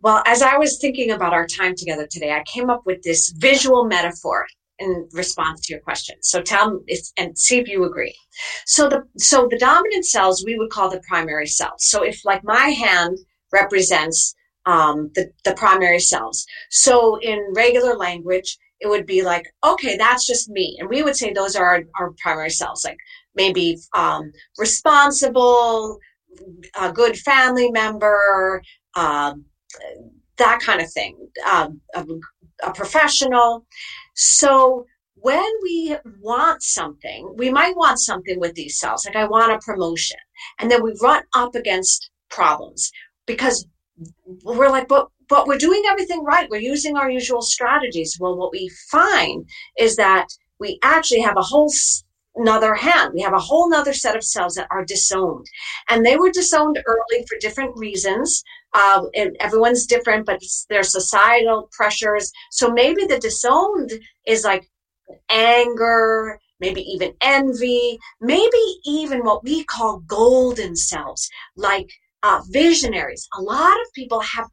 Well, as I was thinking about our time together today, I came up with this visual metaphor in response to your question. So tell me and see if you agree. So the so the dominant selves we would call the primary selves. So if like my hand represents um, the the primary selves. So in regular language, it would be like, okay, that's just me, and we would say those are our, our primary selves, like maybe um, responsible, a good family member. Um, that kind of thing, um, a, a professional. So when we want something, we might want something with these selves, like I want a promotion. And then we run up against problems because we're like, but but we're doing everything right. We're using our usual strategies. Well, what we find is that we actually have a whole another hand. We have a whole nother set of selves that are disowned. And they were disowned early for different reasons. Uh, and everyone's different, but there's societal pressures. So maybe the disowned is like anger, maybe even envy, maybe even what we call golden selves, like uh, visionaries. A lot of people have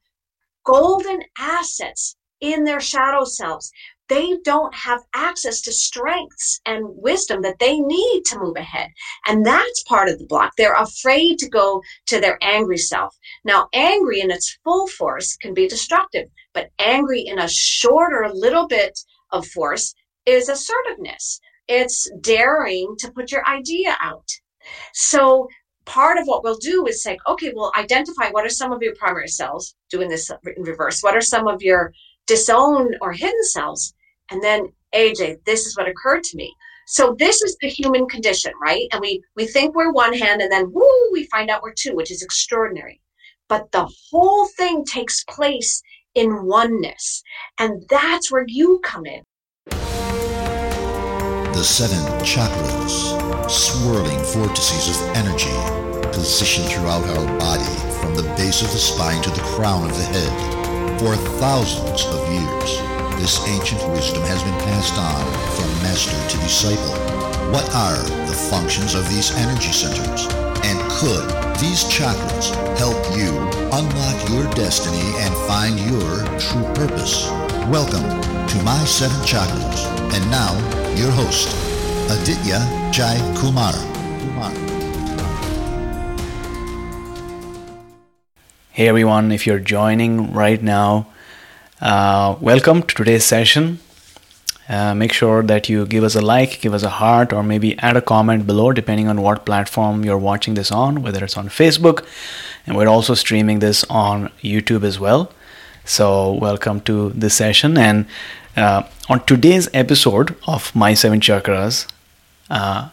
golden assets in their shadow selves they don't have access to strengths and wisdom that they need to move ahead. And that's part of the block. They're afraid to go to their angry self. Now, angry in its full force can be destructive, but angry in a shorter little bit of force is assertiveness. It's daring to put your idea out. So part of what we'll do is say, okay, we'll identify what are some of your primary selves, doing this in reverse. What are some of your disowned or hidden selves. And then AJ, this is what occurred to me. So this is the human condition, right? And we we think we're one hand and then woo, we find out we're two, which is extraordinary. But the whole thing takes place in oneness. And that's where you come in. The seven chakras, swirling vortices of energy, positioned throughout our body from the base of the spine to the crown of the head for thousands of years, this ancient wisdom has been passed on from master to disciple. What are the functions of these energy centers? And could these chakras help you unlock your destiny and find your true purpose? Welcome to My Seven Chakras. And now, your host, Aditya Jai Kumar. Kumar. Hey everyone, if you're joining right now, uh, welcome to today's session. Uh, make sure that you give us a like, give us a heart, or maybe add a comment below, depending on what platform you're watching this on, whether it's on Facebook, and we're also streaming this on YouTube as well. So, welcome to this session. And uh, on today's episode of My Seven Chakras, uh,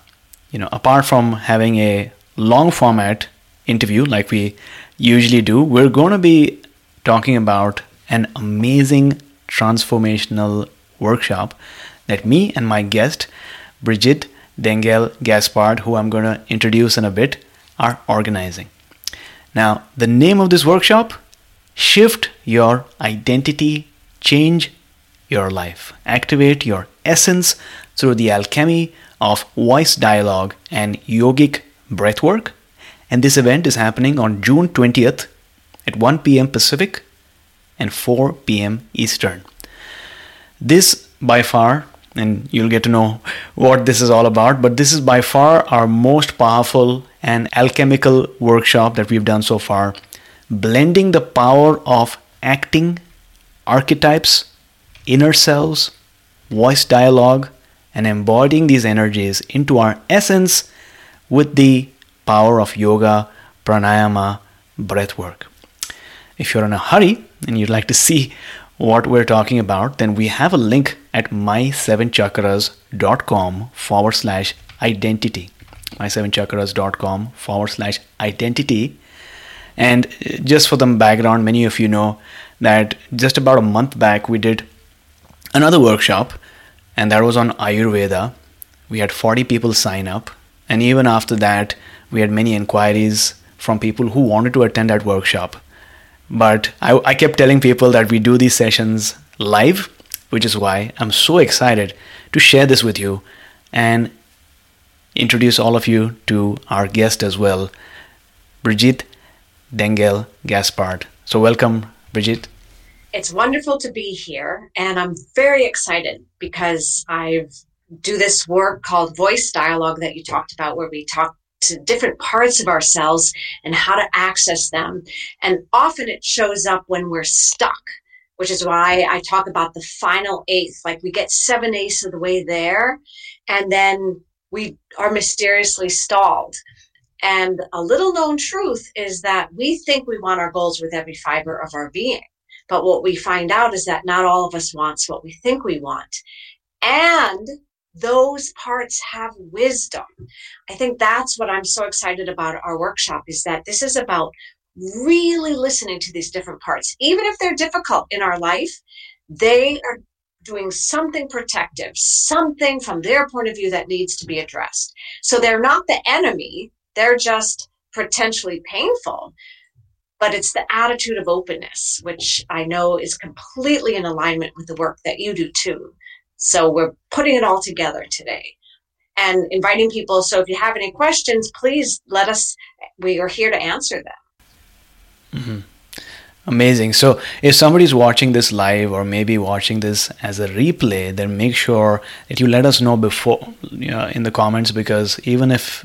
you know, apart from having a long format interview like we usually do, we're going to be talking about an amazing transformational workshop that me and my guest, Brigitte Dengel Gaspard, who I'm going to introduce in a bit, are organizing. Now, the name of this workshop Shift Your Identity, Change Your Life, Activate Your Essence through the alchemy of voice dialogue and yogic breathwork and this event is happening on June 20th at 1 p.m. Pacific and 4 p.m. Eastern. This by far, and you'll get to know what this is all about, but this is by far our most powerful and alchemical workshop that we've done so far, blending the power of acting, archetypes, inner selves, voice dialogue, and embodying these energies into our essence with the power of yoga, pranayama, breath work. If you're in a hurry and you'd like to see what we're talking about, then we have a link at my7chakras.com forward slash identity. My7chakras.com forward slash identity. And just for the background, many of you know that just about a month back we did another workshop, and that was on Ayurveda. We had 40 people sign up, and even after that, we had many inquiries from people who wanted to attend that workshop. But I, I kept telling people that we do these sessions live, which is why I'm so excited to share this with you and introduce all of you to our guest as well, Brigitte Dengel Gaspard. So, welcome, Brigitte. It's wonderful to be here, and I'm very excited because I do this work called voice dialogue that you talked about, where we talk to different parts of ourselves and how to access them. And often it shows up when we're stuck, which is why I talk about the final eighth. Like we get seven eighths of the way there, and then we are mysteriously stalled. And a little known truth is that we think we want our goals with every fiber of our being. But what we find out is that not all of us wants what we think we want. And those parts have wisdom. I think that's what I'm so excited about our workshop is that this is about really listening to these different parts. Even if they're difficult in our life, they are doing something protective, something from their point of view that needs to be addressed. So they're not the enemy, they're just potentially painful. But it's the attitude of openness, which I know is completely in alignment with the work that you do too. So we're putting it all together today and inviting people. So if you have any questions, please let us, we are here to answer them. Mm-hmm. Amazing. So, if somebody's watching this live or maybe watching this as a replay, then make sure that you let us know before you know, in the comments because even if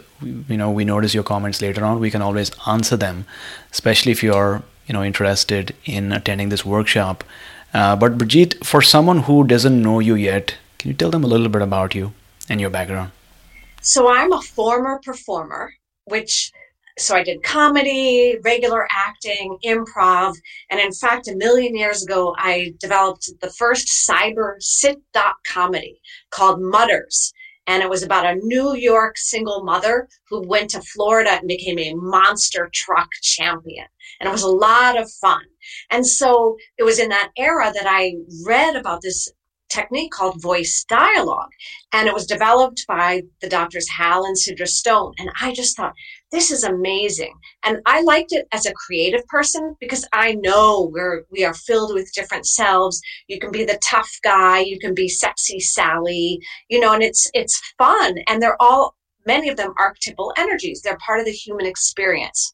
you know we notice your comments later on, we can always answer them, especially if you're you know interested in attending this workshop. Uh, but Brigitte, for someone who doesn't know you yet, can you tell them a little bit about you and your background? So, I'm a former performer, which so I did comedy, regular acting, improv, and in fact, a million years ago, I developed the first cyber sit dot comedy called Mudders. And it was about a New York single mother who went to Florida and became a monster truck champion. And it was a lot of fun. And so it was in that era that I read about this technique called voice dialogue. And it was developed by the doctors Hal and Sidra Stone. And I just thought, this is amazing. And I liked it as a creative person because I know we're we are filled with different selves. You can be the tough guy, you can be sexy Sally, you know, and it's it's fun. And they're all many of them archetypal energies. They're part of the human experience.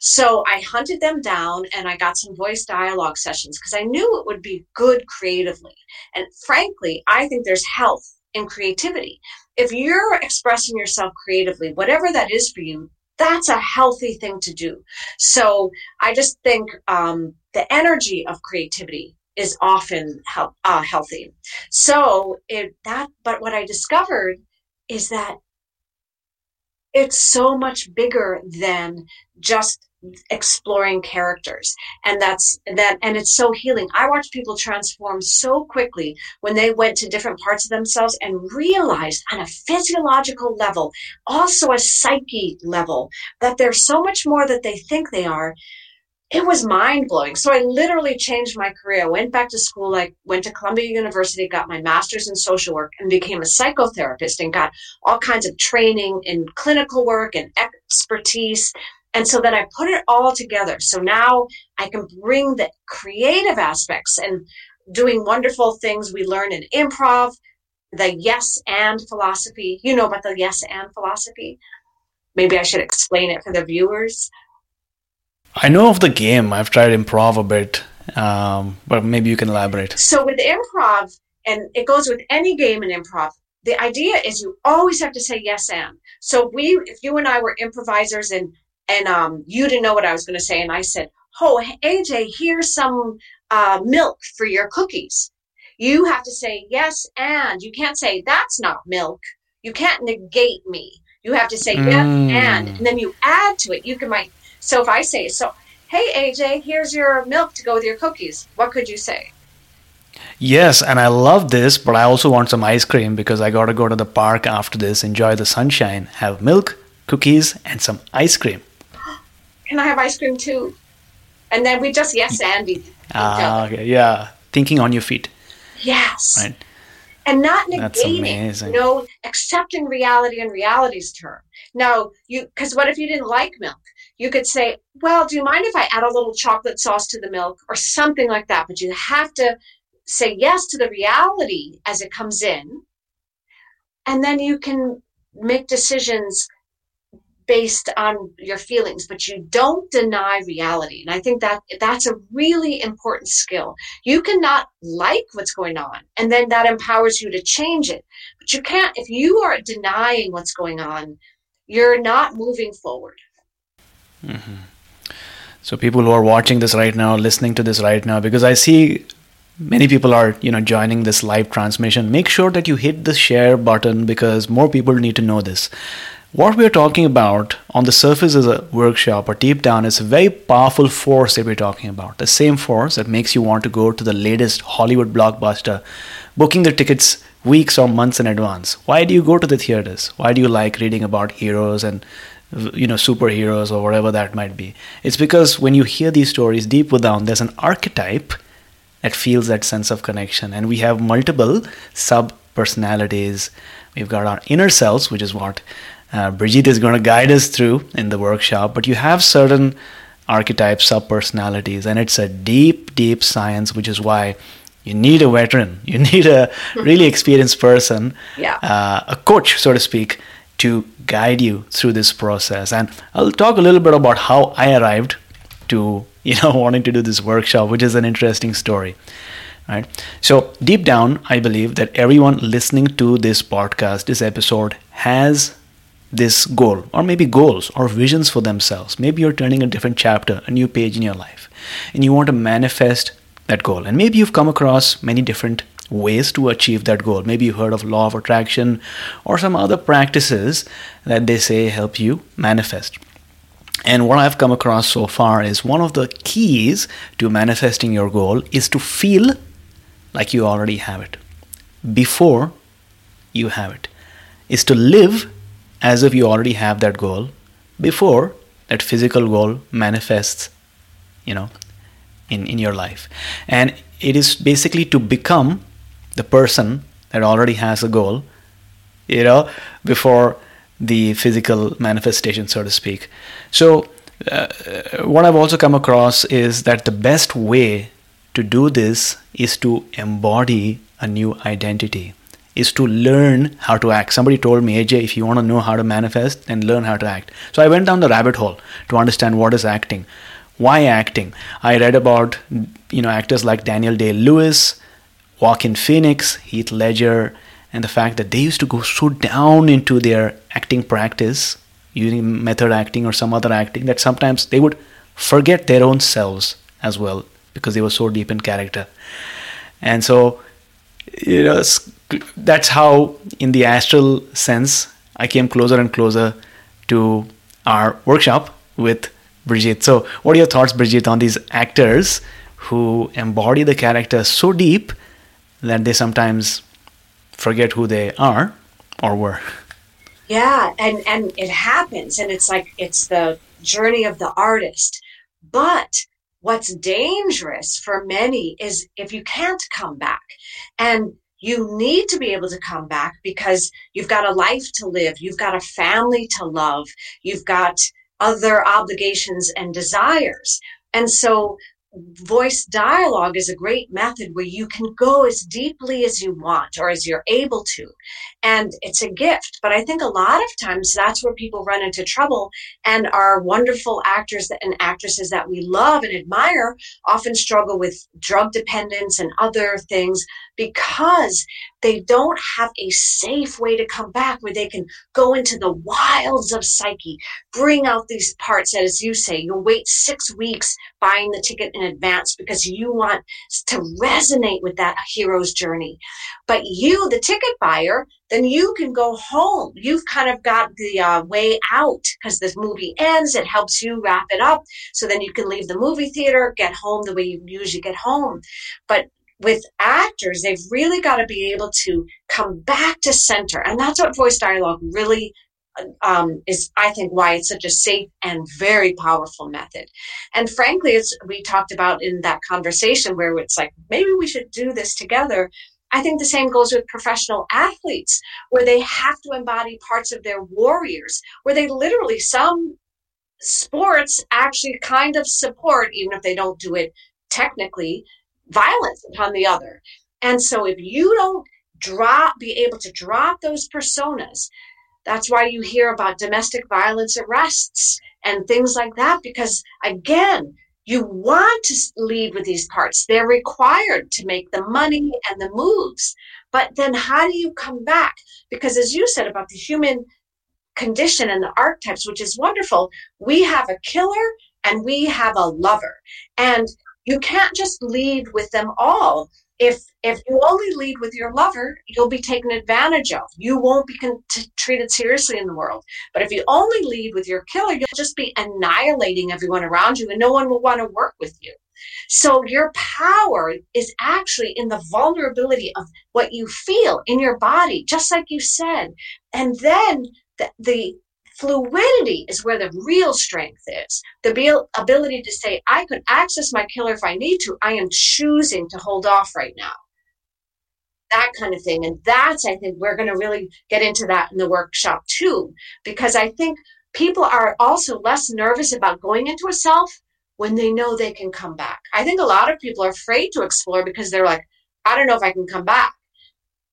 So I hunted them down and I got some voice dialogue sessions because I knew it would be good creatively. And frankly, I think there's health in creativity. If you're expressing yourself creatively, whatever that is for you, that's a healthy thing to do. So I just think um, the energy of creativity is often uh, healthy. So it, that, but what I discovered is that it's so much bigger than just exploring characters and that's that and it's so healing i watch people transform so quickly when they went to different parts of themselves and realized on a physiological level also a psyche level that there's so much more that they think they are it was mind blowing. So I literally changed my career. I went back to school. I went to Columbia University, got my master's in social work, and became a psychotherapist and got all kinds of training in clinical work and expertise. And so then I put it all together. So now I can bring the creative aspects and doing wonderful things we learn in improv, the yes and philosophy. You know about the yes and philosophy. Maybe I should explain it for the viewers. I know of the game. I've tried improv a bit, um, but maybe you can elaborate. So with improv, and it goes with any game in improv. The idea is you always have to say yes and. So we, if you and I were improvisers, and and um, you didn't know what I was going to say, and I said, "Oh, AJ, here's some uh, milk for your cookies." You have to say yes and. You can't say that's not milk. You can't negate me. You have to say mm. yes and, and then you add to it. You can might so if I say, so, hey, AJ, here's your milk to go with your cookies, what could you say? Yes, and I love this, but I also want some ice cream because I got to go to the park after this, enjoy the sunshine, have milk, cookies, and some ice cream. Can I have ice cream too? And then we just yes Andy. Ah, okay. yeah. Thinking on your feet. Yes. Right. And not negating, you know, accepting reality in reality's term. Now, you because what if you didn't like milk? You could say, "Well, do you mind if I add a little chocolate sauce to the milk or something like that?" But you have to say yes to the reality as it comes in, and then you can make decisions based on your feelings but you don't deny reality and i think that that's a really important skill you cannot like what's going on and then that empowers you to change it but you can't if you are denying what's going on you're not moving forward mm-hmm. So people who are watching this right now, listening to this right now, because I see many people are you know joining this live transmission. Make sure that you hit the share button because more people need to know this. What we're talking about on the surface is a workshop, or deep down is a very powerful force that we're talking about. The same force that makes you want to go to the latest Hollywood blockbuster, booking the tickets weeks or months in advance. Why do you go to the theaters? Why do you like reading about heroes and you know superheroes or whatever that might be? It's because when you hear these stories deep down, there's an archetype that feels that sense of connection, and we have multiple sub personalities. We've got our inner selves, which is what uh, Brigitte is going to guide us through in the workshop. But you have certain archetypes, sub personalities, and it's a deep, deep science, which is why you need a veteran, you need a really experienced person, Yeah. uh, a coach, so to speak, to guide you through this process. And I'll talk a little bit about how I arrived to you know wanting to do this workshop, which is an interesting story. Right. So deep down, I believe that everyone listening to this podcast, this episode, has this goal, or maybe goals or visions for themselves. Maybe you're turning a different chapter, a new page in your life, and you want to manifest that goal. And maybe you've come across many different ways to achieve that goal. Maybe you heard of law of attraction or some other practices that they say help you manifest. And what I've come across so far is one of the keys to manifesting your goal is to feel like you already have it before you have it. Is to live as if you already have that goal before that physical goal manifests, you know, in, in your life. And it is basically to become the person that already has a goal, you know, before the physical manifestation, so to speak. So, uh, what I've also come across is that the best way to do this is to embody a new identity, is to learn how to act. Somebody told me, AJ, if you want to know how to manifest, then learn how to act. So I went down the rabbit hole to understand what is acting. Why acting? I read about you know actors like Daniel Day Lewis, Joaquin Phoenix, Heath Ledger, and the fact that they used to go so down into their acting practice using method acting or some other acting that sometimes they would forget their own selves as well because they were so deep in character. And so, you know, that's how, in the astral sense, I came closer and closer to our workshop with Brigitte. So, what are your thoughts, Brigitte, on these actors who embody the character so deep that they sometimes forget who they are or were? Yeah, and and it happens, and it's like it's the journey of the artist. But what's dangerous for many is if you can't come back, and you need to be able to come back because you've got a life to live, you've got a family to love, you've got other obligations and desires, and so voice dialogue is a great method where you can go as deeply as you want or as you're able to. And it's a gift. But I think a lot of times that's where people run into trouble. And our wonderful actors and actresses that we love and admire often struggle with drug dependence and other things because they don't have a safe way to come back where they can go into the wilds of psyche, bring out these parts, that, as you say, you'll wait six weeks buying the ticket in advance because you want to resonate with that hero's journey. But you, the ticket buyer, then you can go home. You've kind of got the uh, way out because this movie ends. It helps you wrap it up. So then you can leave the movie theater, get home the way you usually get home. But with actors, they've really got to be able to come back to center. And that's what voice dialogue really um, is I think why it's such a safe and very powerful method. And frankly, it's we talked about in that conversation where it's like maybe we should do this together. I think the same goes with professional athletes, where they have to embody parts of their warriors, where they literally some sports actually kind of support, even if they don't do it technically, violence upon the other. And so if you don't drop, be able to drop those personas, that's why you hear about domestic violence arrests and things like that, because again, you want to lead with these parts. They're required to make the money and the moves. But then how do you come back? Because as you said about the human condition and the archetypes, which is wonderful, we have a killer and we have a lover. And you can't just lead with them all if if you only lead with your lover, you'll be taken advantage of. You won't be con- t- treated seriously in the world. But if you only lead with your killer, you'll just be annihilating everyone around you, and no one will want to work with you. So your power is actually in the vulnerability of what you feel in your body, just like you said. And then the, the Fluidity is where the real strength is. The ability to say, I could access my killer if I need to. I am choosing to hold off right now. That kind of thing. And that's, I think, we're going to really get into that in the workshop too, because I think people are also less nervous about going into a self when they know they can come back. I think a lot of people are afraid to explore because they're like, I don't know if I can come back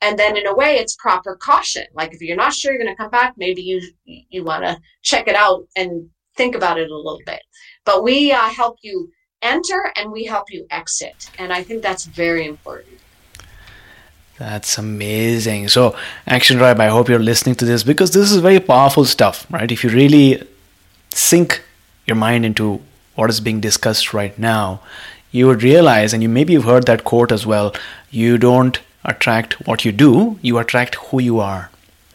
and then in a way it's proper caution like if you're not sure you're going to come back maybe you you want to check it out and think about it a little bit but we uh, help you enter and we help you exit and i think that's very important that's amazing. So, Action Tribe, I hope you're listening to this because this is very powerful stuff, right? If you really sink your mind into what is being discussed right now, you would realize, and you maybe you've heard that quote as well you don't attract what you do, you attract who you are,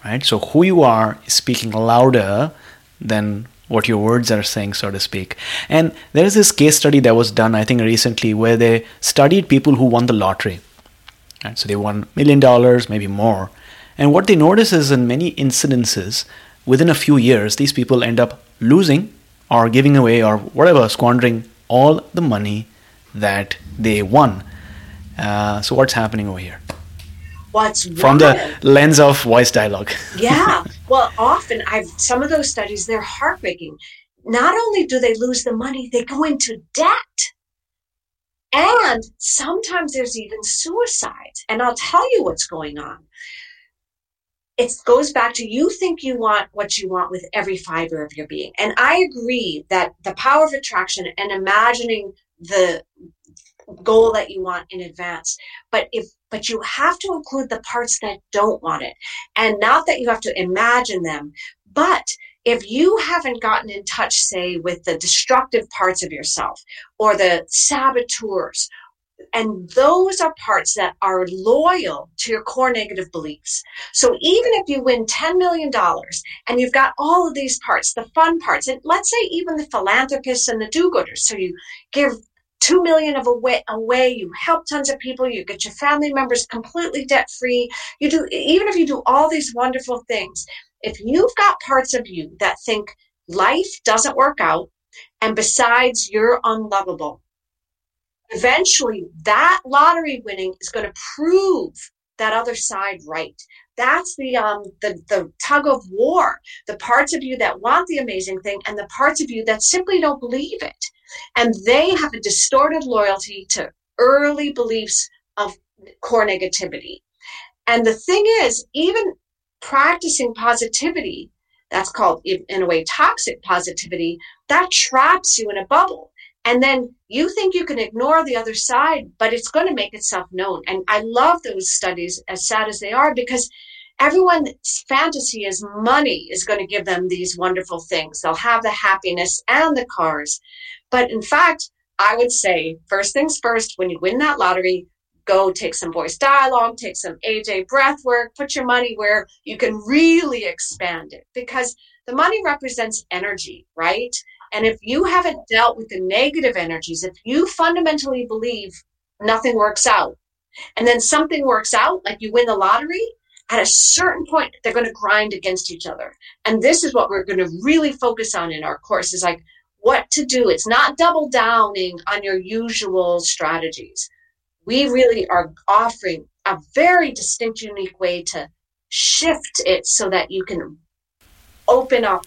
right? So who you are is speaking louder than what your words are saying, so to speak. And there is this case study that was done, I think, recently, where they studied people who won the lottery. Right? So they won million dollars, maybe more. And what they notice is in many incidences, within a few years, these people end up losing or giving away or whatever, squandering all the money that they won. Uh, so what's happening over here? What's from the lens of voice dialogue. yeah. Well, often I've some of those studies they're heartbreaking. Not only do they lose the money, they go into debt. And sometimes there's even suicide. And I'll tell you what's going on. It goes back to you think you want what you want with every fiber of your being. And I agree that the power of attraction and imagining the goal that you want in advance. But if but you have to include the parts that don't want it. And not that you have to imagine them, but if you haven't gotten in touch, say, with the destructive parts of yourself or the saboteurs, and those are parts that are loyal to your core negative beliefs. So even if you win $10 million and you've got all of these parts, the fun parts, and let's say even the philanthropists and the do-gooders, so you give two million of away, away you help tons of people you get your family members completely debt free you do even if you do all these wonderful things if you've got parts of you that think life doesn't work out and besides you're unlovable eventually that lottery winning is going to prove that other side right that's the um the the tug of war the parts of you that want the amazing thing and the parts of you that simply don't believe it and they have a distorted loyalty to early beliefs of core negativity. And the thing is, even practicing positivity, that's called, in a way, toxic positivity, that traps you in a bubble. And then you think you can ignore the other side, but it's going to make itself known. And I love those studies, as sad as they are, because everyone's fantasy is money is going to give them these wonderful things. They'll have the happiness and the cars. But in fact, I would say first things first, when you win that lottery, go take some voice dialogue, take some AJ breath work, put your money where you can really expand it because the money represents energy, right? And if you haven't dealt with the negative energies, if you fundamentally believe nothing works out, and then something works out, like you win the lottery, at a certain point, they're going to grind against each other. And this is what we're going to really focus on in our course is like what to do. It's not double downing on your usual strategies. We really are offering a very distinct, unique way to shift it so that you can open up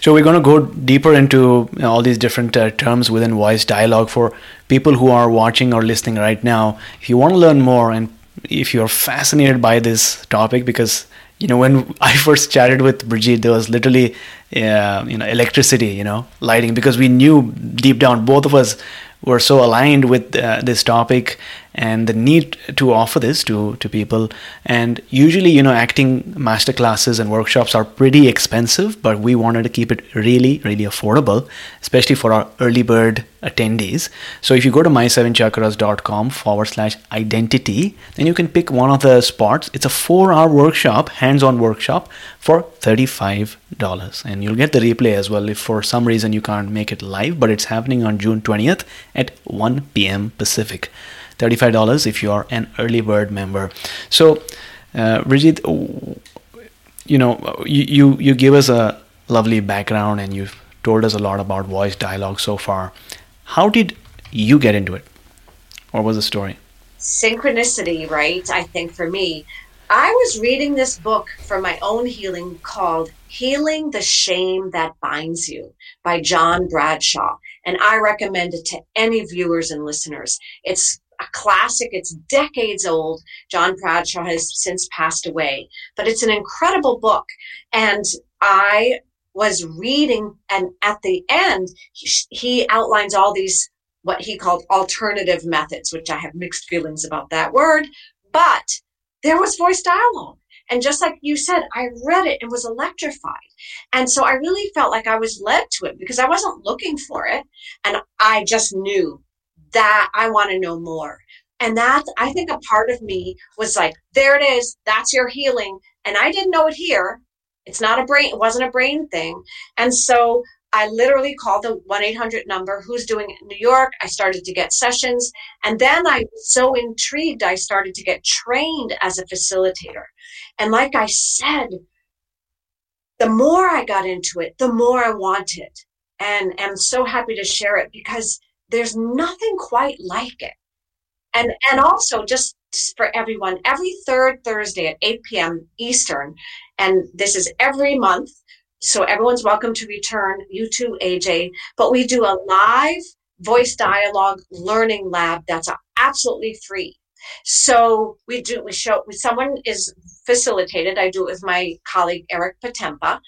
So we're going to go deeper into all these different uh, terms within voice dialogue for people who are watching or listening right now. If you want to learn more and if you're fascinated by this topic, because you know when I first chatted with Brigitte, there was literally uh, you know electricity, you know, lighting because we knew deep down both of us were so aligned with uh, this topic and the need to offer this to, to people. And usually, you know, acting master classes and workshops are pretty expensive, but we wanted to keep it really, really affordable, especially for our early bird attendees. So if you go to my7chakras.com forward slash identity, then you can pick one of the spots. It's a four hour workshop, hands on workshop for $35. And you'll get the replay as well if for some reason you can't make it live, but it's happening on June 20th at 1 p.m. Pacific. $35 if you are an early bird member. So, uh, you know, you, you, you give us a lovely background and you've told us a lot about voice dialogue so far. How did you get into it? What was the story? Synchronicity, right? I think for me, I was reading this book for my own healing called Healing the Shame That Binds You by John Bradshaw. And I recommend it to any viewers and listeners. It's a classic. It's decades old. John Bradshaw has since passed away, but it's an incredible book. And I was reading, and at the end, he, he outlines all these what he called alternative methods, which I have mixed feelings about that word, but there was voice dialogue. And just like you said, I read it and was electrified. And so I really felt like I was led to it because I wasn't looking for it. And I just knew that I want to know more. And that I think a part of me was like, there it is. That's your healing. And I didn't know it here. It's not a brain, it wasn't a brain thing. And so I literally called the 1 800 number, who's doing it in New York. I started to get sessions. And then I was so intrigued, I started to get trained as a facilitator. And like I said, the more I got into it, the more I wanted. And I'm so happy to share it because there's nothing quite like it. And and also just for everyone, every third Thursday at 8 p.m. Eastern, and this is every month. So everyone's welcome to return. You too, AJ. But we do a live voice dialogue learning lab that's absolutely free. So we do we show someone is facilitated. I do it with my colleague Eric Patempa,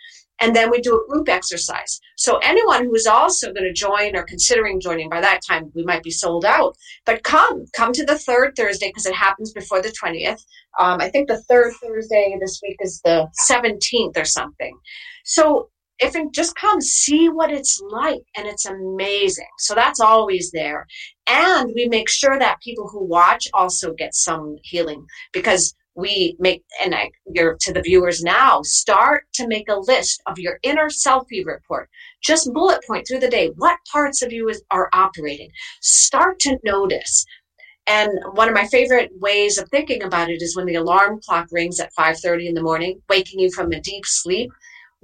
and then we do a group exercise. So anyone who is also going to join or considering joining by that time, we might be sold out. But come, come to the third Thursday because it happens before the 20th. Um, I think the third Thursday this week is the 17th or something. So if it just come, see what it's like, and it's amazing. So that's always there. And we make sure that people who watch also get some healing because we make and I, you're to the viewers now start to make a list of your inner selfie report. Just bullet point through the day what parts of you is, are operating? Start to notice. And one of my favorite ways of thinking about it is when the alarm clock rings at 5:30 in the morning waking you from a deep sleep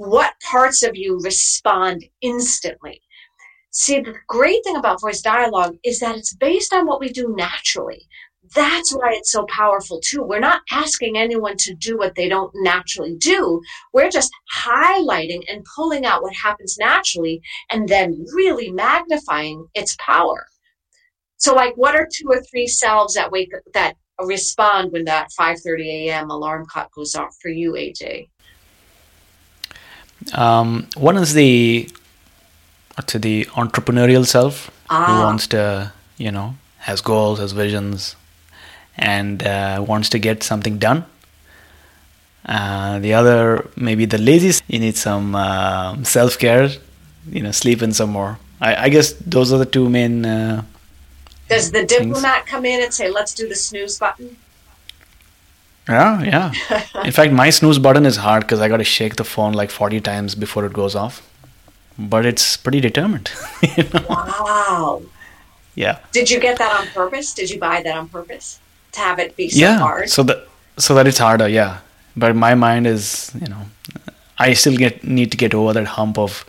what parts of you respond instantly? See the great thing about voice dialogue is that it's based on what we do naturally that's why it's so powerful too. We're not asking anyone to do what they don't naturally do. We're just highlighting and pulling out what happens naturally and then really magnifying its power. So like what are two or three selves that wake that respond when that 5:30 a.m. alarm clock goes off for you, AJ? Um, one is the to the entrepreneurial self ah. who wants to, you know, has goals, has visions, and uh, wants to get something done. Uh, the other, maybe the lazy, you need some uh, self care, you know, sleep in some more. I, I, guess those are the two main. Uh, Does the diplomat things. come in and say, let's do the snooze button? Yeah, yeah. in fact, my snooze button is hard because I got to shake the phone like 40 times before it goes off. But it's pretty determined. you know? Wow. Yeah. Did you get that on purpose? Did you buy that on purpose to have it be so yeah, hard? So that so that it's harder, yeah. But my mind is you know i still get need to get over that hump of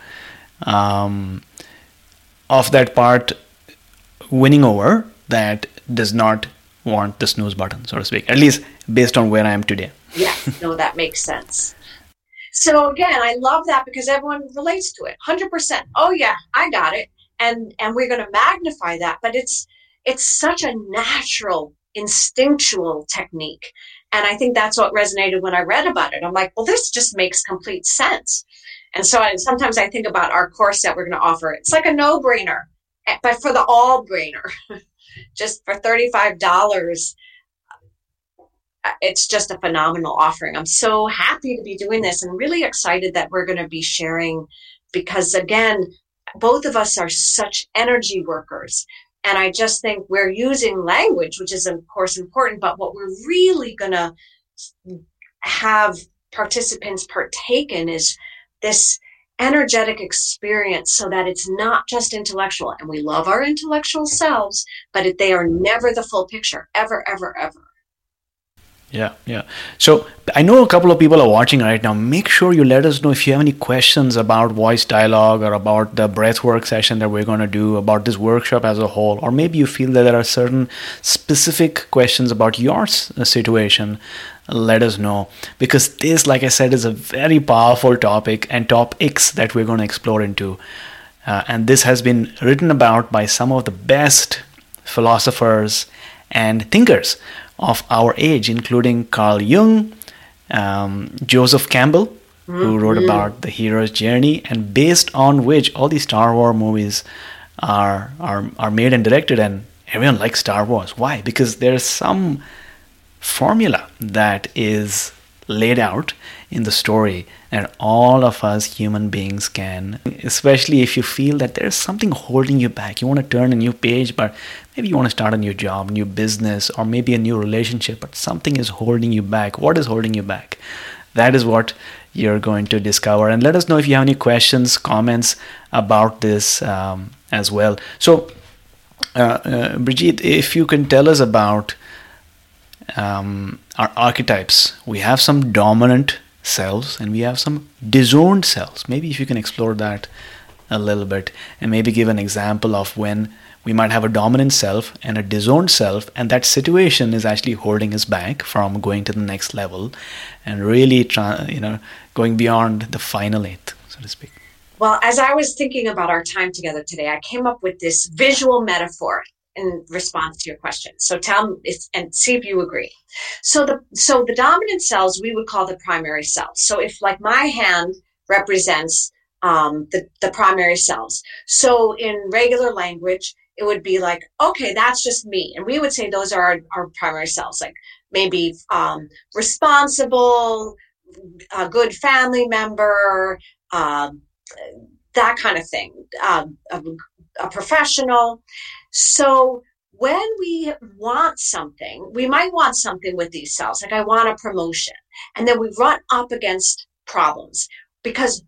um, of that part winning over that does not want the snooze button so to speak at least based on where i am today. Yeah no that makes sense. So again i love that because everyone relates to it 100% oh yeah i got it. And and we're going to magnify that but it's it's such a natural instinctual technique and I think that's what resonated when I read about it. I'm like, well, this just makes complete sense. And so I, sometimes I think about our course that we're going to offer. It's like a no brainer, eh, but for the all brainer, just for $35, uh, it's just a phenomenal offering. I'm so happy to be doing this and really excited that we're going to be sharing because, again, both of us are such energy workers and I just think we're using language, which is of course important, but what we're really going to have participants partake in is this energetic experience so that it's not just intellectual. And we love our intellectual selves, but they are never the full picture, ever, ever, ever. Yeah, yeah. So I know a couple of people are watching right now. Make sure you let us know if you have any questions about voice dialogue or about the breathwork session that we're going to do, about this workshop as a whole, or maybe you feel that there are certain specific questions about your uh, situation. Let us know because this, like I said, is a very powerful topic and topics that we're going to explore into. Uh, and this has been written about by some of the best philosophers and thinkers of our age, including Carl Jung, um, Joseph Campbell, mm-hmm. who wrote about the hero's journey, and based on which all these Star Wars movies are are are made and directed, and everyone likes Star Wars. Why? Because there's some formula that is laid out in the story and all of us human beings can especially if you feel that there's something holding you back. You want to turn a new page but maybe you want to start a new job new business or maybe a new relationship but something is holding you back. What is holding you back? That is what you're going to discover. And let us know if you have any questions comments about this um, as well. So uh, uh, Brigitte if you can tell us about um, our archetypes. We have some dominant selves and we have some disowned selves. Maybe if you can explore that a little bit and maybe give an example of when we might have a dominant self and a disowned self and that situation is actually holding us back from going to the next level and really try, you know going beyond the final eighth so to speak well as i was thinking about our time together today i came up with this visual metaphor in response to your question. So tell me and see if you agree. So the so the dominant selves we would call the primary selves. So if like my hand represents um, the the primary selves. So in regular language, it would be like, okay, that's just me, and we would say those are our, our primary selves, like maybe um, responsible, a good family member. Um, that kind of thing, um, a, a professional. So when we want something, we might want something with these selves, like I want a promotion. And then we run up against problems because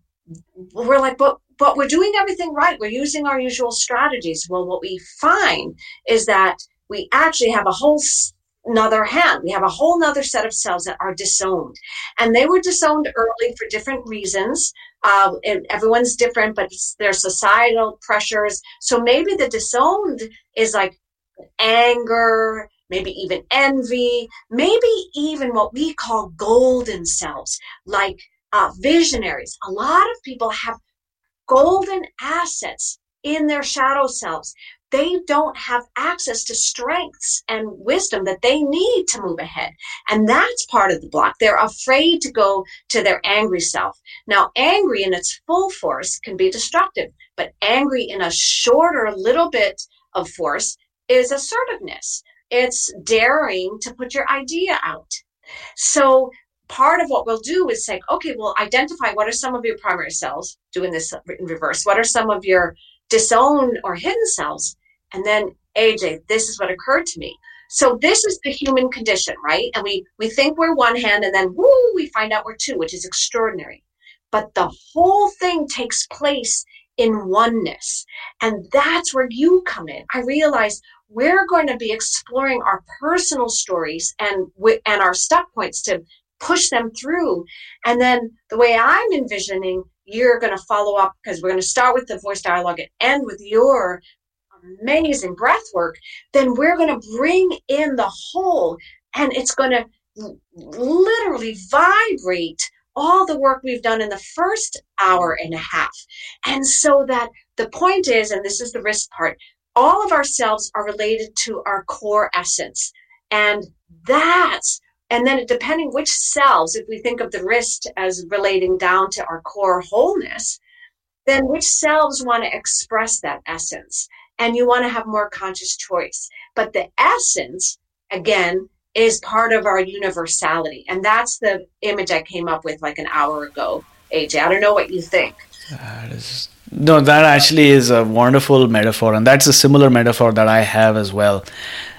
we're like, but but we're doing everything right. We're using our usual strategies. Well, what we find is that we actually have a whole another hand. We have a whole nother set of selves that are disowned. And they were disowned early for different reasons. Uh, everyone's different, but there's societal pressures. So maybe the disowned is like anger, maybe even envy, maybe even what we call golden selves, like uh, visionaries. A lot of people have golden assets in their shadow selves they don't have access to strengths and wisdom that they need to move ahead. And that's part of the block. They're afraid to go to their angry self. Now, angry in its full force can be destructive, but angry in a shorter little bit of force is assertiveness. It's daring to put your idea out. So part of what we'll do is say, okay, we'll identify what are some of your primary selves, doing this in reverse. What are some of your disowned or hidden selves? And then, AJ, this is what occurred to me. So this is the human condition, right? And we we think we're one hand, and then woo, we find out we're two, which is extraordinary. But the whole thing takes place in oneness, and that's where you come in. I realize we're going to be exploring our personal stories and and our stuck points to push them through. And then the way I'm envisioning, you're going to follow up because we're going to start with the voice dialogue and end with your amazing breath work. Then we're going to bring in the whole and it's going to literally vibrate all the work we've done in the first hour and a half. And so that the point is, and this is the risk part, all of ourselves are related to our core essence. And that's and then depending which selves, if we think of the wrist as relating down to our core wholeness, then which selves want to express that essence? And you want to have more conscious choice. But the essence, again, is part of our universality. And that's the image I came up with like an hour ago, AJ. I don't know what you think. That is no, that actually is a wonderful metaphor, and that's a similar metaphor that I have as well.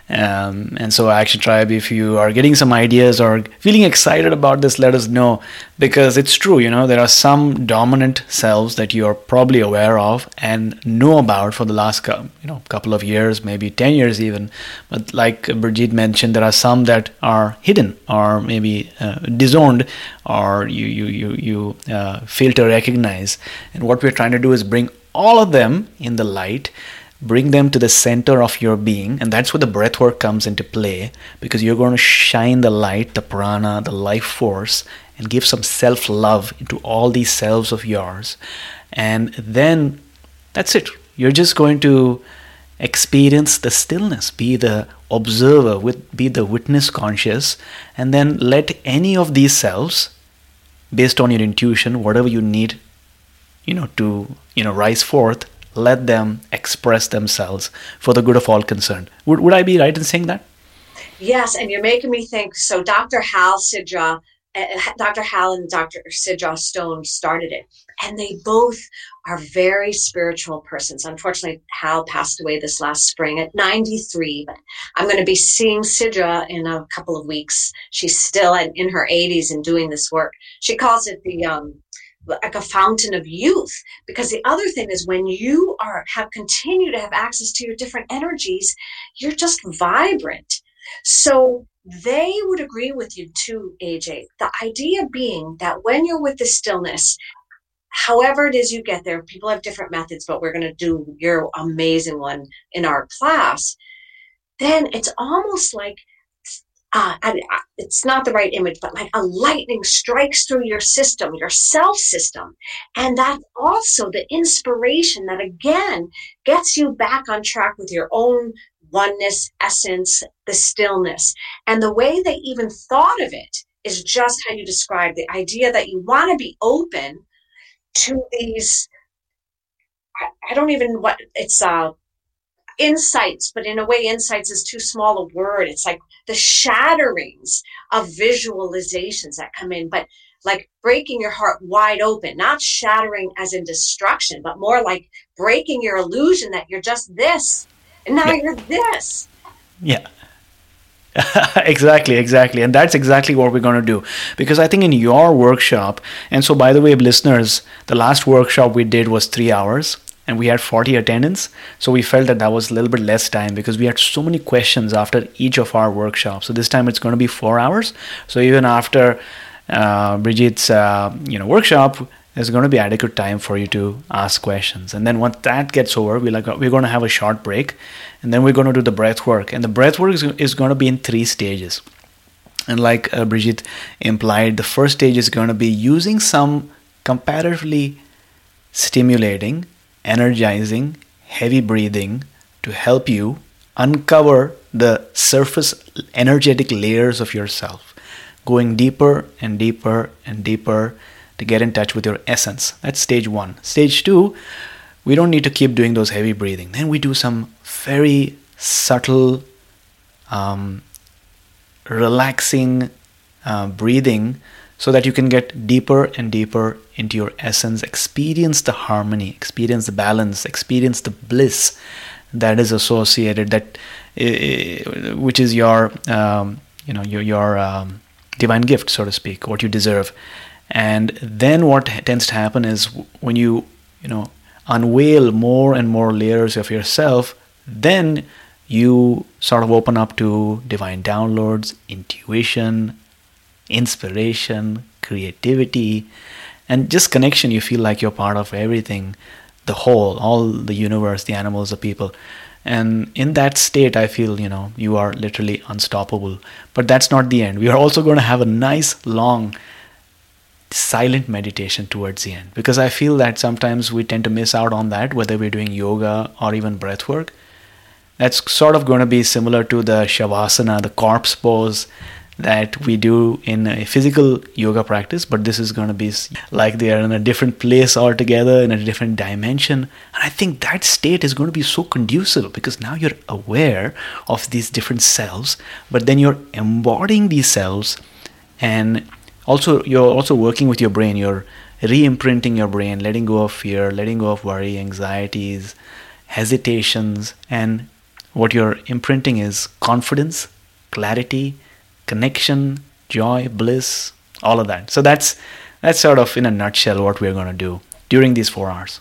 Um, and so, Action Tribe, if you are getting some ideas or feeling excited about this, let us know because it's true. You know, there are some dominant selves that you are probably aware of and know about for the last you know couple of years, maybe ten years even. But like Brigitte mentioned, there are some that are hidden or maybe uh, disowned, or you you you you uh, fail to recognize. And what we're trying to do is bring all of them in the light bring them to the center of your being and that's where the breath work comes into play because you're going to shine the light the prana the life force and give some self-love into all these selves of yours. And then that's it. You're just going to experience the stillness. Be the observer with be the witness conscious and then let any of these selves based on your intuition whatever you need you know to you know rise forth let them express themselves for the good of all concerned. Would, would I be right in saying that? Yes, and you're making me think. So, Dr. Hal Sidra, uh, Dr. Hal and Dr. Sidra Stone started it, and they both are very spiritual persons. Unfortunately, Hal passed away this last spring at 93, but I'm going to be seeing Sidra in a couple of weeks. She's still in her 80s and doing this work. She calls it the um, like a fountain of youth. Because the other thing is when you are have continue to have access to your different energies you're just vibrant. So they would agree with you too aj the idea being that when you're with the stillness however it is you get there people have different methods but we're going to do your amazing one in our class then it's almost like uh, and uh, it's not the right image, but like a lightning strikes through your system, your self system. And that's also the inspiration that again gets you back on track with your own oneness, essence, the stillness. And the way they even thought of it is just how you describe the idea that you want to be open to these. I, I don't even what it's uh insights, but in a way, insights is too small a word. It's like the shatterings of visualizations that come in, but like breaking your heart wide open, not shattering as in destruction, but more like breaking your illusion that you're just this and now yeah. you're this. Yeah. exactly, exactly. And that's exactly what we're going to do. Because I think in your workshop, and so by the way, listeners, the last workshop we did was three hours and we had 40 attendants so we felt that that was a little bit less time because we had so many questions after each of our workshops. So this time it's going to be four hours. So even after uh, Brigitte's uh, you know workshop there's going to be adequate time for you to ask questions. And then once that gets over we're like we're going to have a short break and then we're going to do the breath work. And the breath work is, is going to be in three stages. And like uh, Brigitte implied the first stage is going to be using some comparatively stimulating energizing, heavy breathing to help you uncover the surface energetic layers of yourself, going deeper and deeper and deeper to get in touch with your essence. That's stage one. Stage two, we don't need to keep doing those heavy breathing. Then we do some very subtle, um, relaxing uh, breathing so that you can get deeper and deeper into your essence, experience the harmony, experience the balance, experience the bliss that is associated that uh, which is your um, you know your your um, divine gift so to speak what you deserve. And then what tends to happen is when you you know unveil more and more layers of yourself then you sort of open up to divine downloads intuition inspiration creativity and just connection. You feel like you're part of everything the whole all the universe the animals the people. And in that state i feel you know you are literally unstoppable. But that's not the end. We are also going to have a nice long silent meditation towards the end. Because i feel that sometimes we tend to miss out on that whether we're doing yoga or even breath work. That's sort of going to be similar to the shavasana the corpse pose that we do in a physical yoga practice, but this is going to be like they are in a different place altogether, in a different dimension. And I think that state is going to be so conducive because now you're aware of these different selves, but then you're embodying these selves and also you're also working with your brain. You're re-imprinting your brain, letting go of fear, letting go of worry, anxieties, hesitations, and what you're imprinting is confidence, clarity, connection, joy, bliss, all of that. So that's that's sort of in a nutshell what we're going to do during these 4 hours.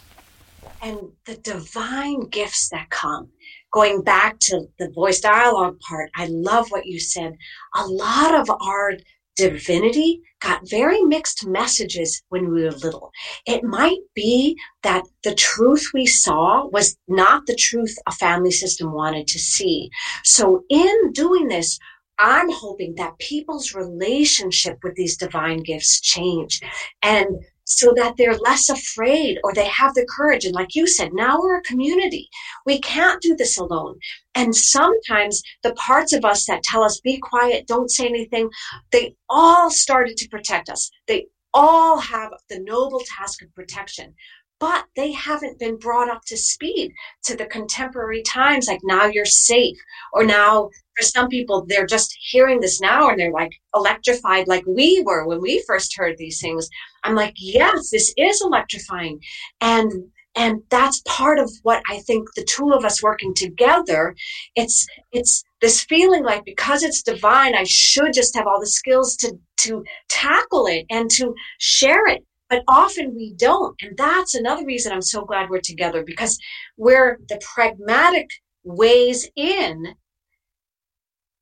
And the divine gifts that come. Going back to the voice dialogue part, I love what you said. A lot of our divinity got very mixed messages when we were little. It might be that the truth we saw was not the truth a family system wanted to see. So in doing this, I'm hoping that people's relationship with these divine gifts change and so that they're less afraid or they have the courage. And like you said, now we're a community. We can't do this alone. And sometimes the parts of us that tell us, be quiet, don't say anything, they all started to protect us. They all have the noble task of protection but they haven't been brought up to speed to the contemporary times. Like now you're safe, or now for some people, they're just hearing this now and they're like electrified, like we were when we first heard these things. I'm like, yes, this is electrifying. And and that's part of what I think the two of us working together, it's it's this feeling like because it's divine, I should just have all the skills to to tackle it and to share it but often we don't. And that's another reason I'm so glad we're together because we're the pragmatic ways in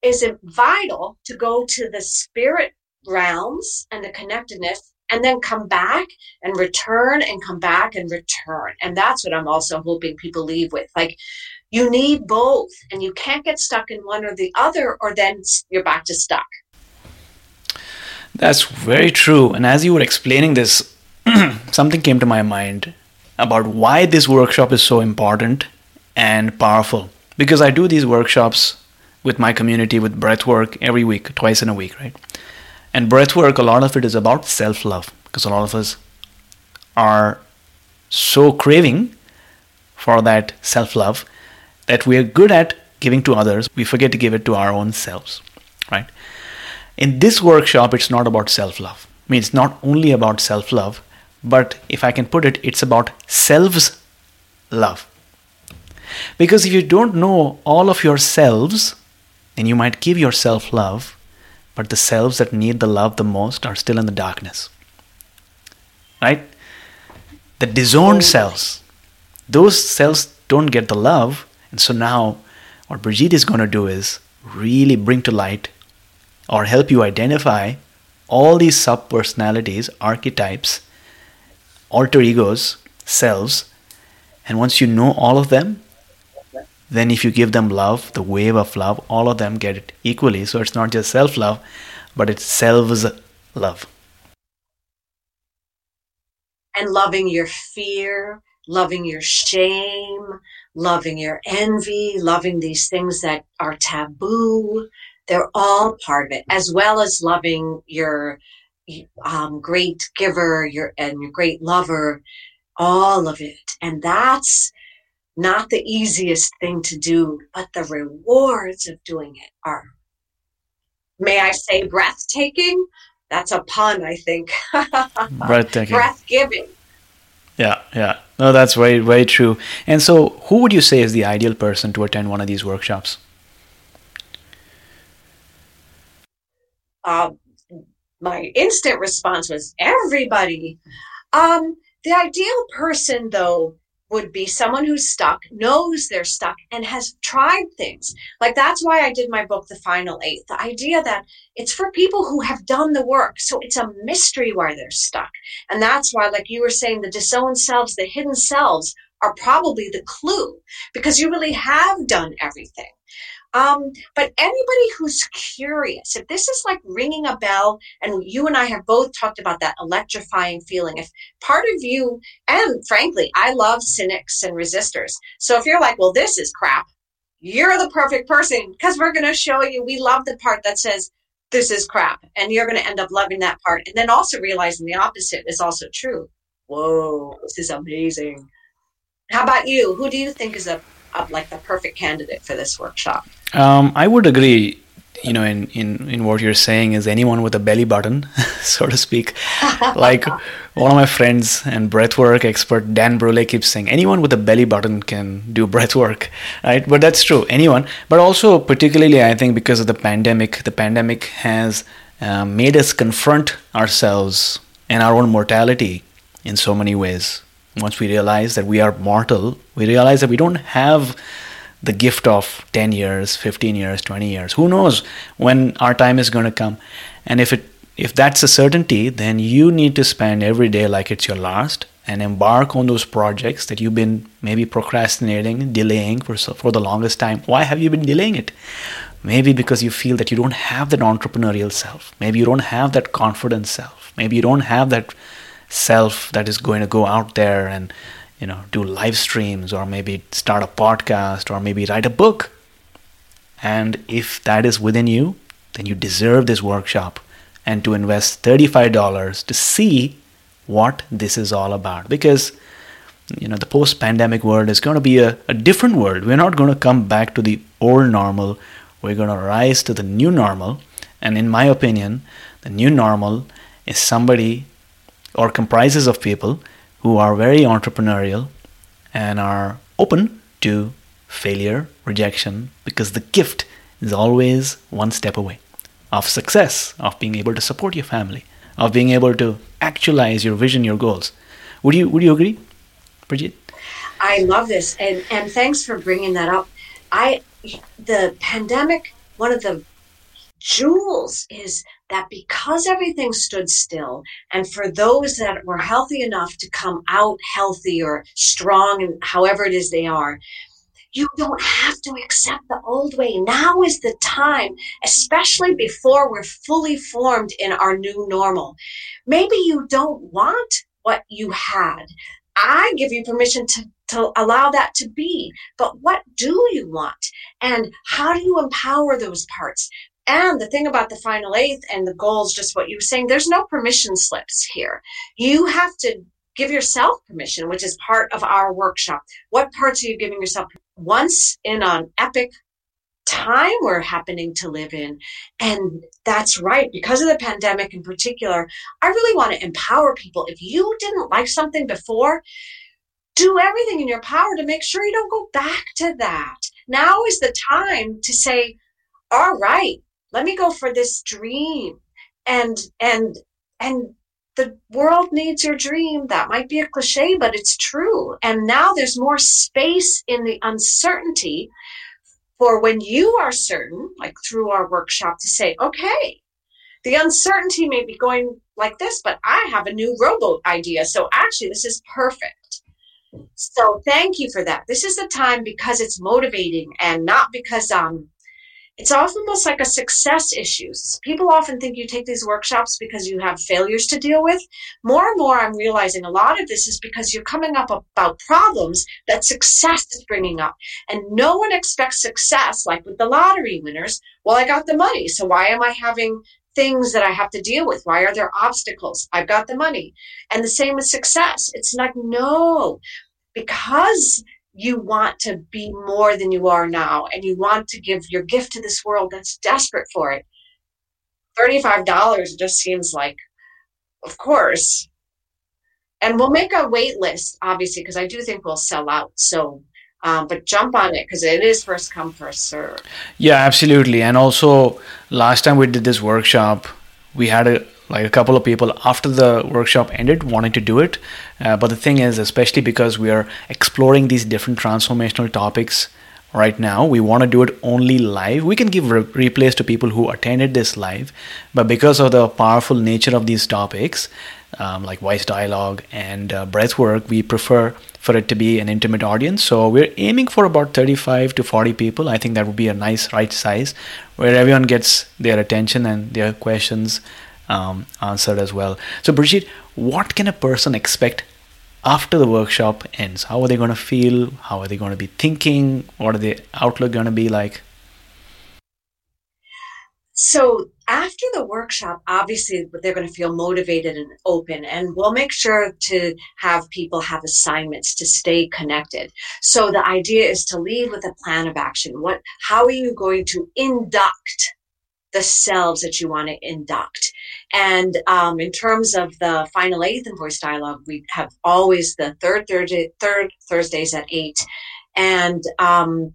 is it vital to go to the spirit realms and the connectedness and then come back and return and come back and return. And that's what I'm also hoping people leave with. Like, you need both, and you can't get stuck in one or the other, or then you're back to stuck. That's very true. And as you were explaining this, something came to my mind about why this workshop is so important and powerful. Because I do these workshops with my community with breathwork every week, twice in a week, right? And breathwork, a lot of it is about self love because a lot of us are so craving for that self love that we are good at giving to others, we forget to give it to our own selves, right? In this workshop, it's not about self love. I mean, it's not only about self love, but if I can put it, it's about selves love. Because if you don't know all of yourselves, then you might give yourself love, but the selves that need the love the most are still in the darkness. Right? The disowned oh. selves, those selves don't get the love, and so now what Brigitte is going to do is really bring to light or help you identify all these sub personalities, archetypes alter egos, selves. And once you know all of them, then if you give them love, the wave of love, all of them get it equally. So it's not just self love, but it's selves love. And loving your fear, loving your shame, loving your envy, loving these things that are taboo. They're all part of it, as well as loving your um, great giver, your and your great lover, all of it. And that's not the easiest thing to do, but the rewards of doing it are may I say breathtaking? That's a pun, I think. breathtaking. Breath giving. Yeah, yeah. No, that's very, very true. And so, who would you say is the ideal person to attend one of these workshops? Uh, my instant response was everybody. Um, the ideal person, though, would be someone who's stuck, knows they're stuck, and has tried things. Like that's why I did my book, The Final Eighth. The idea that it's for people who have done the work. So it's a mystery why they're stuck. And that's why, like you were saying, the disowned selves, the hidden selves are probably the clue because you really have done everything. Um, but anybody who's curious, if this is like ringing a bell, and you and I have both talked about that electrifying feeling, if part of you, and frankly, I love cynics and resistors. So if you're like, well, this is crap, you're the perfect person because we're going to show you we love the part that says, this is crap. And you're going to end up loving that part. And then also realizing the opposite is also true. Whoa, this is amazing. How about you? Who do you think is a, a like the perfect candidate for this workshop? Um, I would agree. You know, in, in, in what you're saying is anyone with a belly button, so to speak. like one of my friends and breathwork expert Dan Brule keeps saying, anyone with a belly button can do breathwork, right? But that's true, anyone. But also, particularly, I think because of the pandemic, the pandemic has uh, made us confront ourselves and our own mortality in so many ways. Once we realize that we are mortal, we realize that we don't have the gift of 10 years 15 years 20 years. Who knows when our time is going to come. And if it if that's a certainty then you need to spend every day like it's your last and embark on those projects that you've been maybe procrastinating delaying for for the longest time. Why have you been delaying it? Maybe because you feel that you don't have that entrepreneurial self. Maybe you don't have that confident self. Maybe you don't have that self that is going to go out there and you know do live streams or maybe start a podcast or maybe write a book. And if that is within you then you deserve this workshop and to invest $35 to see what this is all about. Because you know the post pandemic world is going to be a, a different world. We're not going to come back to the old normal. We're going to rise to the new normal. And in my opinion the new normal is somebody or comprises of people who are very entrepreneurial and are open to failure, rejection, because the gift is always one step away of success, of being able to support your family, of being able to actualize your vision, your goals. Would you would you agree, Bridget? I love this, and and thanks for bringing that up. I the pandemic, one of the jewels is that because everything stood still, and for those that were healthy enough to come out healthy or strong, and however it is they are, you don't have to accept the old way. Now is the time, especially before we're fully formed in our new normal. Maybe you don't want what you had. I give you permission to, to allow that to be. But what do you want? And how do you empower those parts? And the thing about the final eighth and the goals, just what you were saying, there's no permission slips here. You have to give yourself permission, which is part of our workshop. What parts are you giving yourself? Once in an epic time we're happening to live in. And that's right. Because of the pandemic in particular, I really want to empower people. If you didn't like something before, do everything in your power to make sure you don't go back to that. Now is the time to say, all right, let me go for this dream. And and and the world needs your dream. That might be a cliche but it's true. And now there's more space in the uncertainty for when you are certain like through our workshop to say okay the uncertainty may be going like this but i have a new rowboat idea. So actually this is perfect. So thank you for that. This is the time because it's motivating and not because um it's almost like a success issue. People often think you take these workshops because you have failures to deal with. More and more, I'm realizing a lot of this is because you're coming up about problems that success is bringing up. And no one expects success, like with the lottery winners. Well, I got the money, so why am I having things that I have to deal with? Why are there obstacles? I've got the money. And the same with success. It's like, no, because you want to be more than you are now and you want to give your gift to this world that's desperate for it $35 just seems like, of course. And we'll make a wait list, obviously, because I do think we'll sell out. So, um, but jump on it because it is first come, first serve. Yeah, absolutely. And also, last time we did this workshop, we had a like a couple of people after the workshop ended wanting to do it. Uh, but the thing is especially because we are exploring these different transformational topics right now we want to do it only live. We can give re- replays to people who attended this live but because of the powerful nature of these topics um, like voice dialogue and uh, breath work we prefer for it to be an intimate audience. So we're aiming for about 35 to 40 people. I think that would be a nice right size where everyone gets their attention and their questions um, answered as well. So, Brigitte, what can a person expect after the workshop ends? How are they going to feel? How are they going to be thinking? What are the outlook going to be like? So after the workshop, obviously they're going to feel motivated and open, and we'll make sure to have people have assignments to stay connected. So the idea is to leave with a plan of action. What, how are you going to induct the selves that you want to induct. And um, in terms of the final eighth and voice dialogue, we have always the third Thursday, third Thursdays at eight, and um,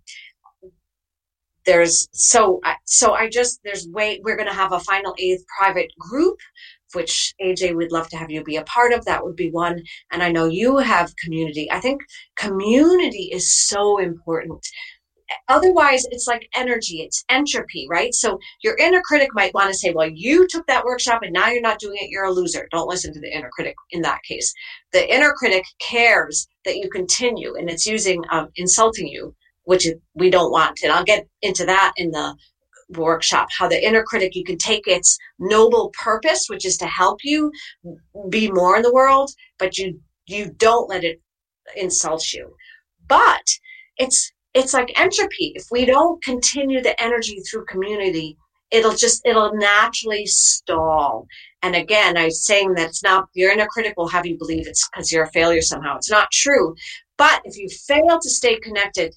there's so so I just there's way we're going to have a final eighth private group which AJ would love to have you be a part of. That would be one. And I know you have community. I think community is so important otherwise it's like energy it's entropy right? So your inner critic might want to say well you took that workshop and now you're not doing it you're a loser. Don't listen to the inner critic in that case. The inner critic cares that you continue and it's using um, insulting you which we don't want and i'll get into that in the workshop how the inner critic you can take its noble purpose which is to help you be more in the world but you you don't let it insult you. But it's it's like entropy. If we don't continue the energy through community, it'll just it'll naturally stall. And again, I'm saying that it's not your inner critic will have you believe it's because you're a failure somehow. It's not true. But if you fail to stay connected,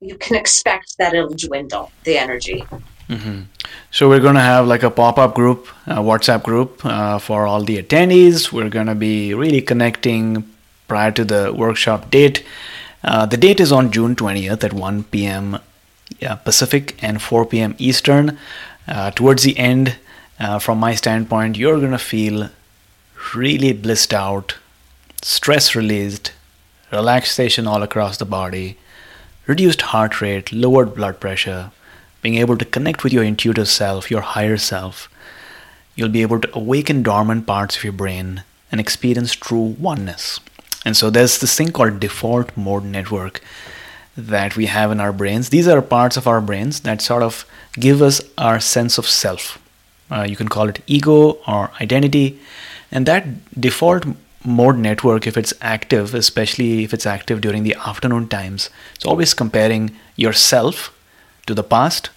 you can expect that it'll dwindle the energy. Mm-hmm. So we're going to have like a pop-up group, a WhatsApp group uh, for all the attendees. We're going to be really connecting prior to the workshop date uh, the date is on June 20th at 1 p.m. Pacific and 4 p.m. Eastern. Uh, towards the end, uh, from my standpoint, you're going to feel really blissed out, stress released, relaxation all across the body, reduced heart rate, lowered blood pressure, being able to connect with your intuitive self, your higher self. You'll be able to awaken dormant parts of your brain and experience true oneness. And so there's this thing called default mode network that we have in our brains. These are parts of our brains that sort of give us our sense of self. Uh, you can call it ego or identity. And that default mode network, if it's active, especially if it's active during the afternoon times, it's always comparing yourself to the past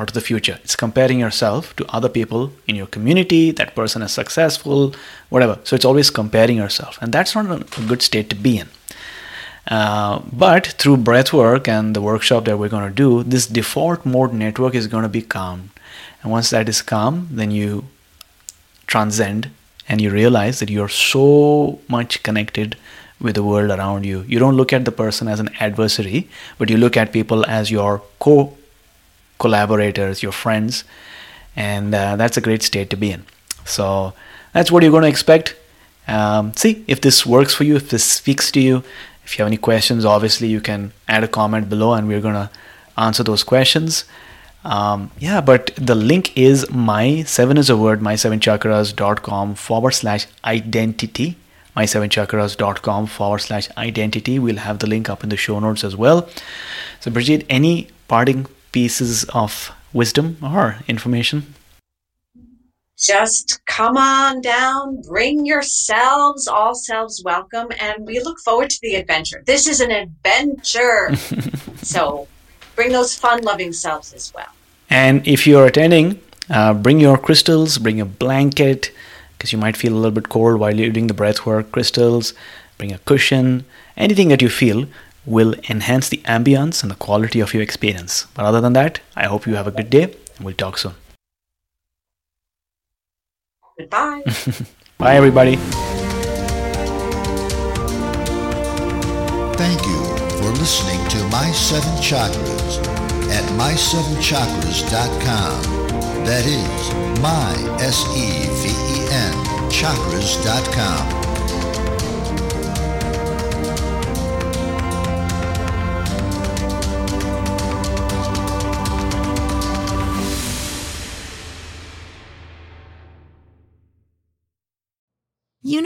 or to the future. It's comparing yourself to other people in your community. That person is successful, whatever. So it's always comparing yourself, and that's not a good state to be in. Uh, but through breath work and the workshop that we're going to do, this default mode network is going to be calm. And once that is calm, then you transcend and you realize that you're so much connected with the world around you. You don't look at the person as an adversary, but you look at people as your co collaborators, your friends, and uh, that's a great state to be in. So that's what you're going to expect. Um, see if this works for you, if this speaks to you. If you have any questions, obviously you can add a comment below, and we're going to answer those questions. Um, yeah, but the link is my seven is a word, my seven chakras.com forward slash identity. My seven chakras.com forward slash identity. We'll have the link up in the show notes as well. So, Brigitte, any parting pieces of wisdom or information? Just come on down, bring yourselves, all selves welcome, and we look forward to the adventure. This is an adventure. so bring those fun loving selves as well. And if you're attending, uh, bring your crystals, bring a blanket, because you might feel a little bit cold while you're doing the breath work. Crystals, bring a cushion, anything that you feel will enhance the ambience and the quality of your experience. But other than that, I hope you have a good day and we'll talk soon. Goodbye. Bye, everybody. Thank you for listening to My Seven Chakras at my7chakras.com. That is my S-E-V-E-N chakras.com.